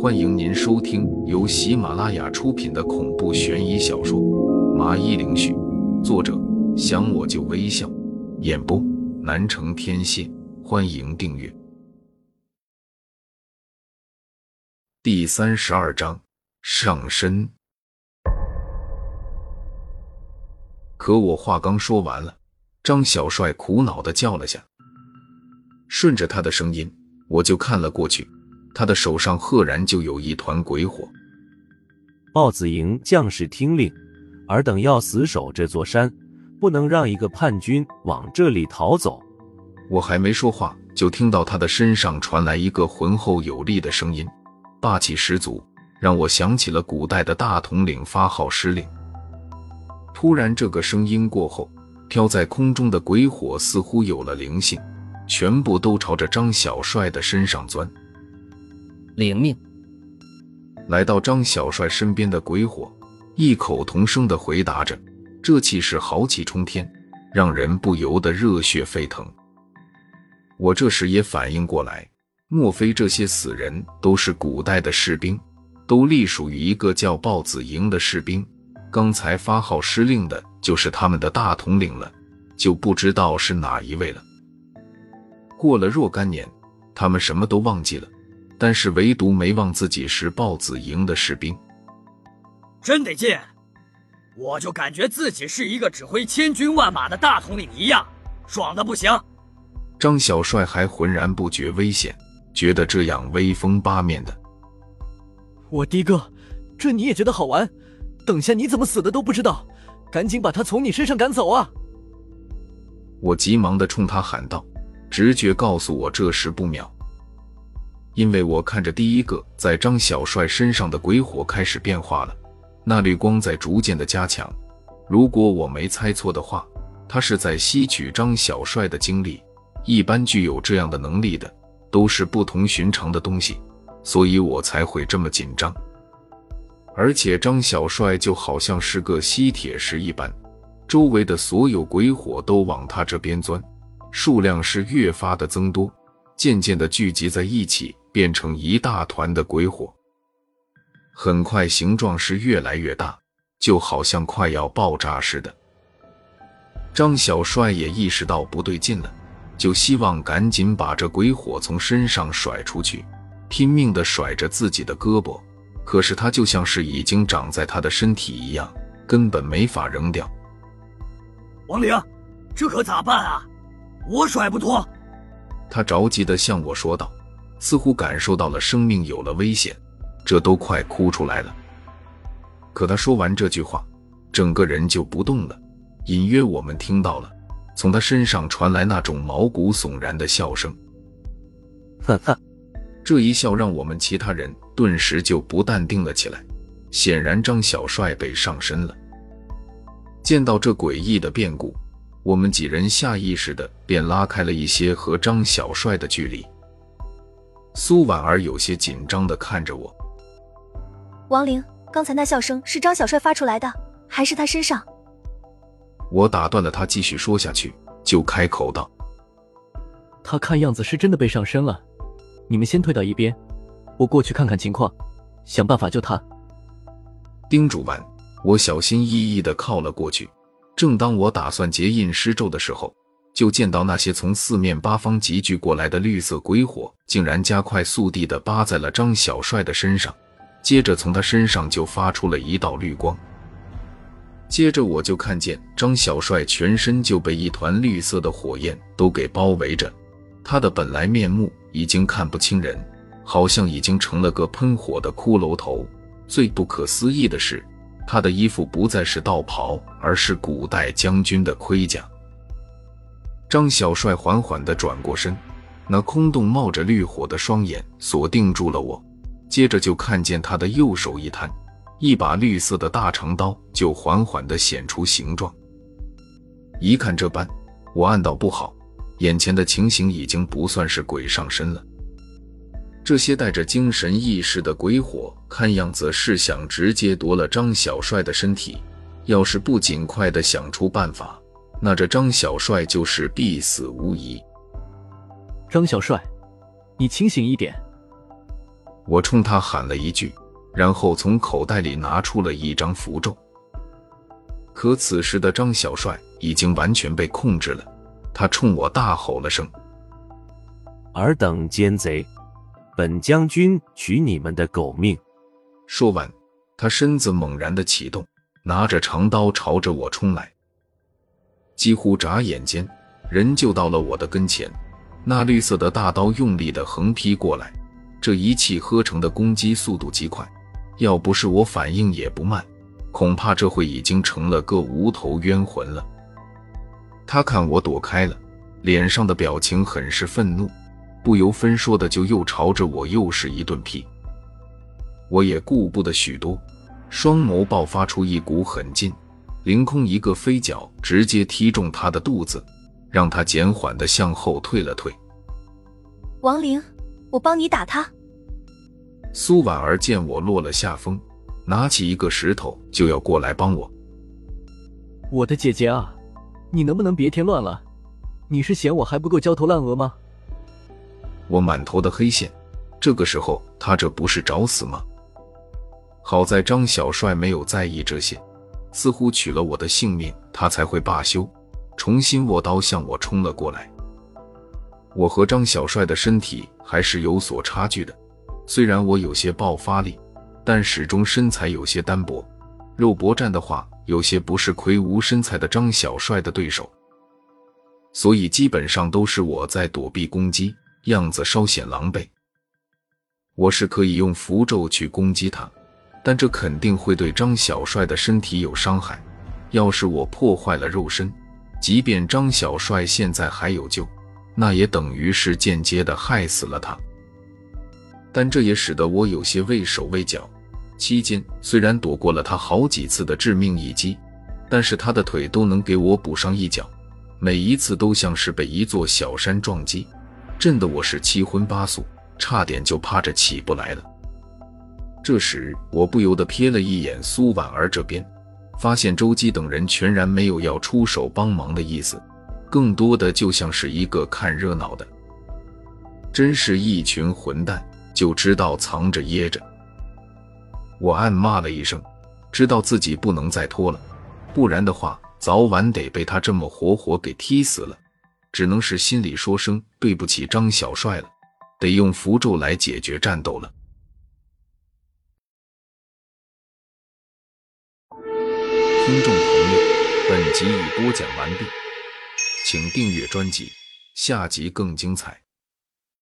欢迎您收听由喜马拉雅出品的恐怖悬疑小说《麻衣灵絮》，作者想我就微笑，演播南城天蝎。欢迎订阅。第三十二章上身。可我话刚说完了，张小帅苦恼的叫了下。顺着他的声音，我就看了过去，他的手上赫然就有一团鬼火。豹子营将士听令，尔等要死守这座山，不能让一个叛军往这里逃走。我还没说话，就听到他的身上传来一个浑厚有力的声音，霸气十足，让我想起了古代的大统领发号施令。突然，这个声音过后，飘在空中的鬼火似乎有了灵性。全部都朝着张小帅的身上钻。领命！来到张小帅身边的鬼火异口同声地回答着，这气势豪气冲天，让人不由得热血沸腾。我这时也反应过来，莫非这些死人都是古代的士兵，都隶属于一个叫豹子营的士兵？刚才发号施令的就是他们的大统领了，就不知道是哪一位了。过了若干年，他们什么都忘记了，但是唯独没忘自己是豹子营的士兵。真得劲！我就感觉自己是一个指挥千军万马的大统领一样，爽的不行。张小帅还浑然不觉危险，觉得这样威风八面的。我的哥，这你也觉得好玩？等下你怎么死的都不知道，赶紧把他从你身上赶走啊！我急忙的冲他喊道。直觉告诉我这时不妙，因为我看着第一个在张小帅身上的鬼火开始变化了，那绿光在逐渐的加强。如果我没猜错的话，他是在吸取张小帅的精力。一般具有这样的能力的都是不同寻常的东西，所以我才会这么紧张。而且张小帅就好像是个吸铁石一般，周围的所有鬼火都往他这边钻。数量是越发的增多，渐渐的聚集在一起，变成一大团的鬼火。很快，形状是越来越大，就好像快要爆炸似的。张小帅也意识到不对劲了，就希望赶紧把这鬼火从身上甩出去，拼命的甩着自己的胳膊。可是他就像是已经长在他的身体一样，根本没法扔掉。王玲，这可咋办啊？我甩不脱，他着急地向我说道，似乎感受到了生命有了危险，这都快哭出来了。可他说完这句话，整个人就不动了。隐约我们听到了从他身上传来那种毛骨悚然的笑声。哈哈，这一笑让我们其他人顿时就不淡定了起来。显然张小帅被上身了。见到这诡异的变故。我们几人下意识的便拉开了一些和张小帅的距离。苏婉儿有些紧张的看着我。王玲，刚才那笑声是张小帅发出来的，还是他身上？我打断了他继续说下去，就开口道：“他看样子是真的被上身了，你们先退到一边，我过去看看情况，想办法救他。”叮嘱完，我小心翼翼的靠了过去。正当我打算结印施咒的时候，就见到那些从四面八方集聚过来的绿色鬼火，竟然加快速地的扒在了张小帅的身上，接着从他身上就发出了一道绿光。接着我就看见张小帅全身就被一团绿色的火焰都给包围着，他的本来面目已经看不清人，好像已经成了个喷火的骷髅头。最不可思议的是。他的衣服不再是道袍，而是古代将军的盔甲。张小帅缓缓地转过身，那空洞冒着绿火的双眼锁定住了我，接着就看见他的右手一摊，一把绿色的大长刀就缓缓地显出形状。一看这般，我暗道不好，眼前的情形已经不算是鬼上身了。这些带着精神意识的鬼火，看样子是想直接夺了张小帅的身体。要是不尽快的想出办法，那这张小帅就是必死无疑。张小帅，你清醒一点！我冲他喊了一句，然后从口袋里拿出了一张符咒。可此时的张小帅已经完全被控制了，他冲我大吼了声：“尔等奸贼，本将军取你们的狗命！”说完，他身子猛然的启动，拿着长刀朝着我冲来。几乎眨眼间，人就到了我的跟前。那绿色的大刀用力的横劈过来，这一气呵成的攻击速度极快，要不是我反应也不慢，恐怕这会已经成了个无头冤魂了。他看我躲开了，脸上的表情很是愤怒，不由分说的就又朝着我又是一顿劈。我也顾不得许多，双眸爆发出一股狠劲，凌空一个飞脚，直接踢中他的肚子。让他减缓的向后退了退。王玲，我帮你打他。苏婉儿见我落了下风，拿起一个石头就要过来帮我。我的姐姐啊，你能不能别添乱了？你是嫌我还不够焦头烂额吗？我满头的黑线，这个时候他这不是找死吗？好在张小帅没有在意这些，似乎取了我的性命，他才会罢休。重新握刀向我冲了过来。我和张小帅的身体还是有所差距的，虽然我有些爆发力，但始终身材有些单薄。肉搏战的话，有些不是魁梧身材的张小帅的对手，所以基本上都是我在躲避攻击，样子稍显狼狈。我是可以用符咒去攻击他，但这肯定会对张小帅的身体有伤害。要是我破坏了肉身，即便张小帅现在还有救，那也等于是间接的害死了他。但这也使得我有些畏手畏脚。期间虽然躲过了他好几次的致命一击，但是他的腿都能给我补上一脚，每一次都像是被一座小山撞击，震得我是七荤八素，差点就趴着起不来了。这时我不由得瞥了一眼苏婉儿这边。发现周基等人全然没有要出手帮忙的意思，更多的就像是一个看热闹的，真是一群混蛋，就知道藏着掖着。我暗骂了一声，知道自己不能再拖了，不然的话早晚得被他这么活活给踢死了。只能是心里说声对不起张小帅了，得用符咒来解决战斗了。听众朋友，本集已播讲完毕，请订阅专辑，下集更精彩。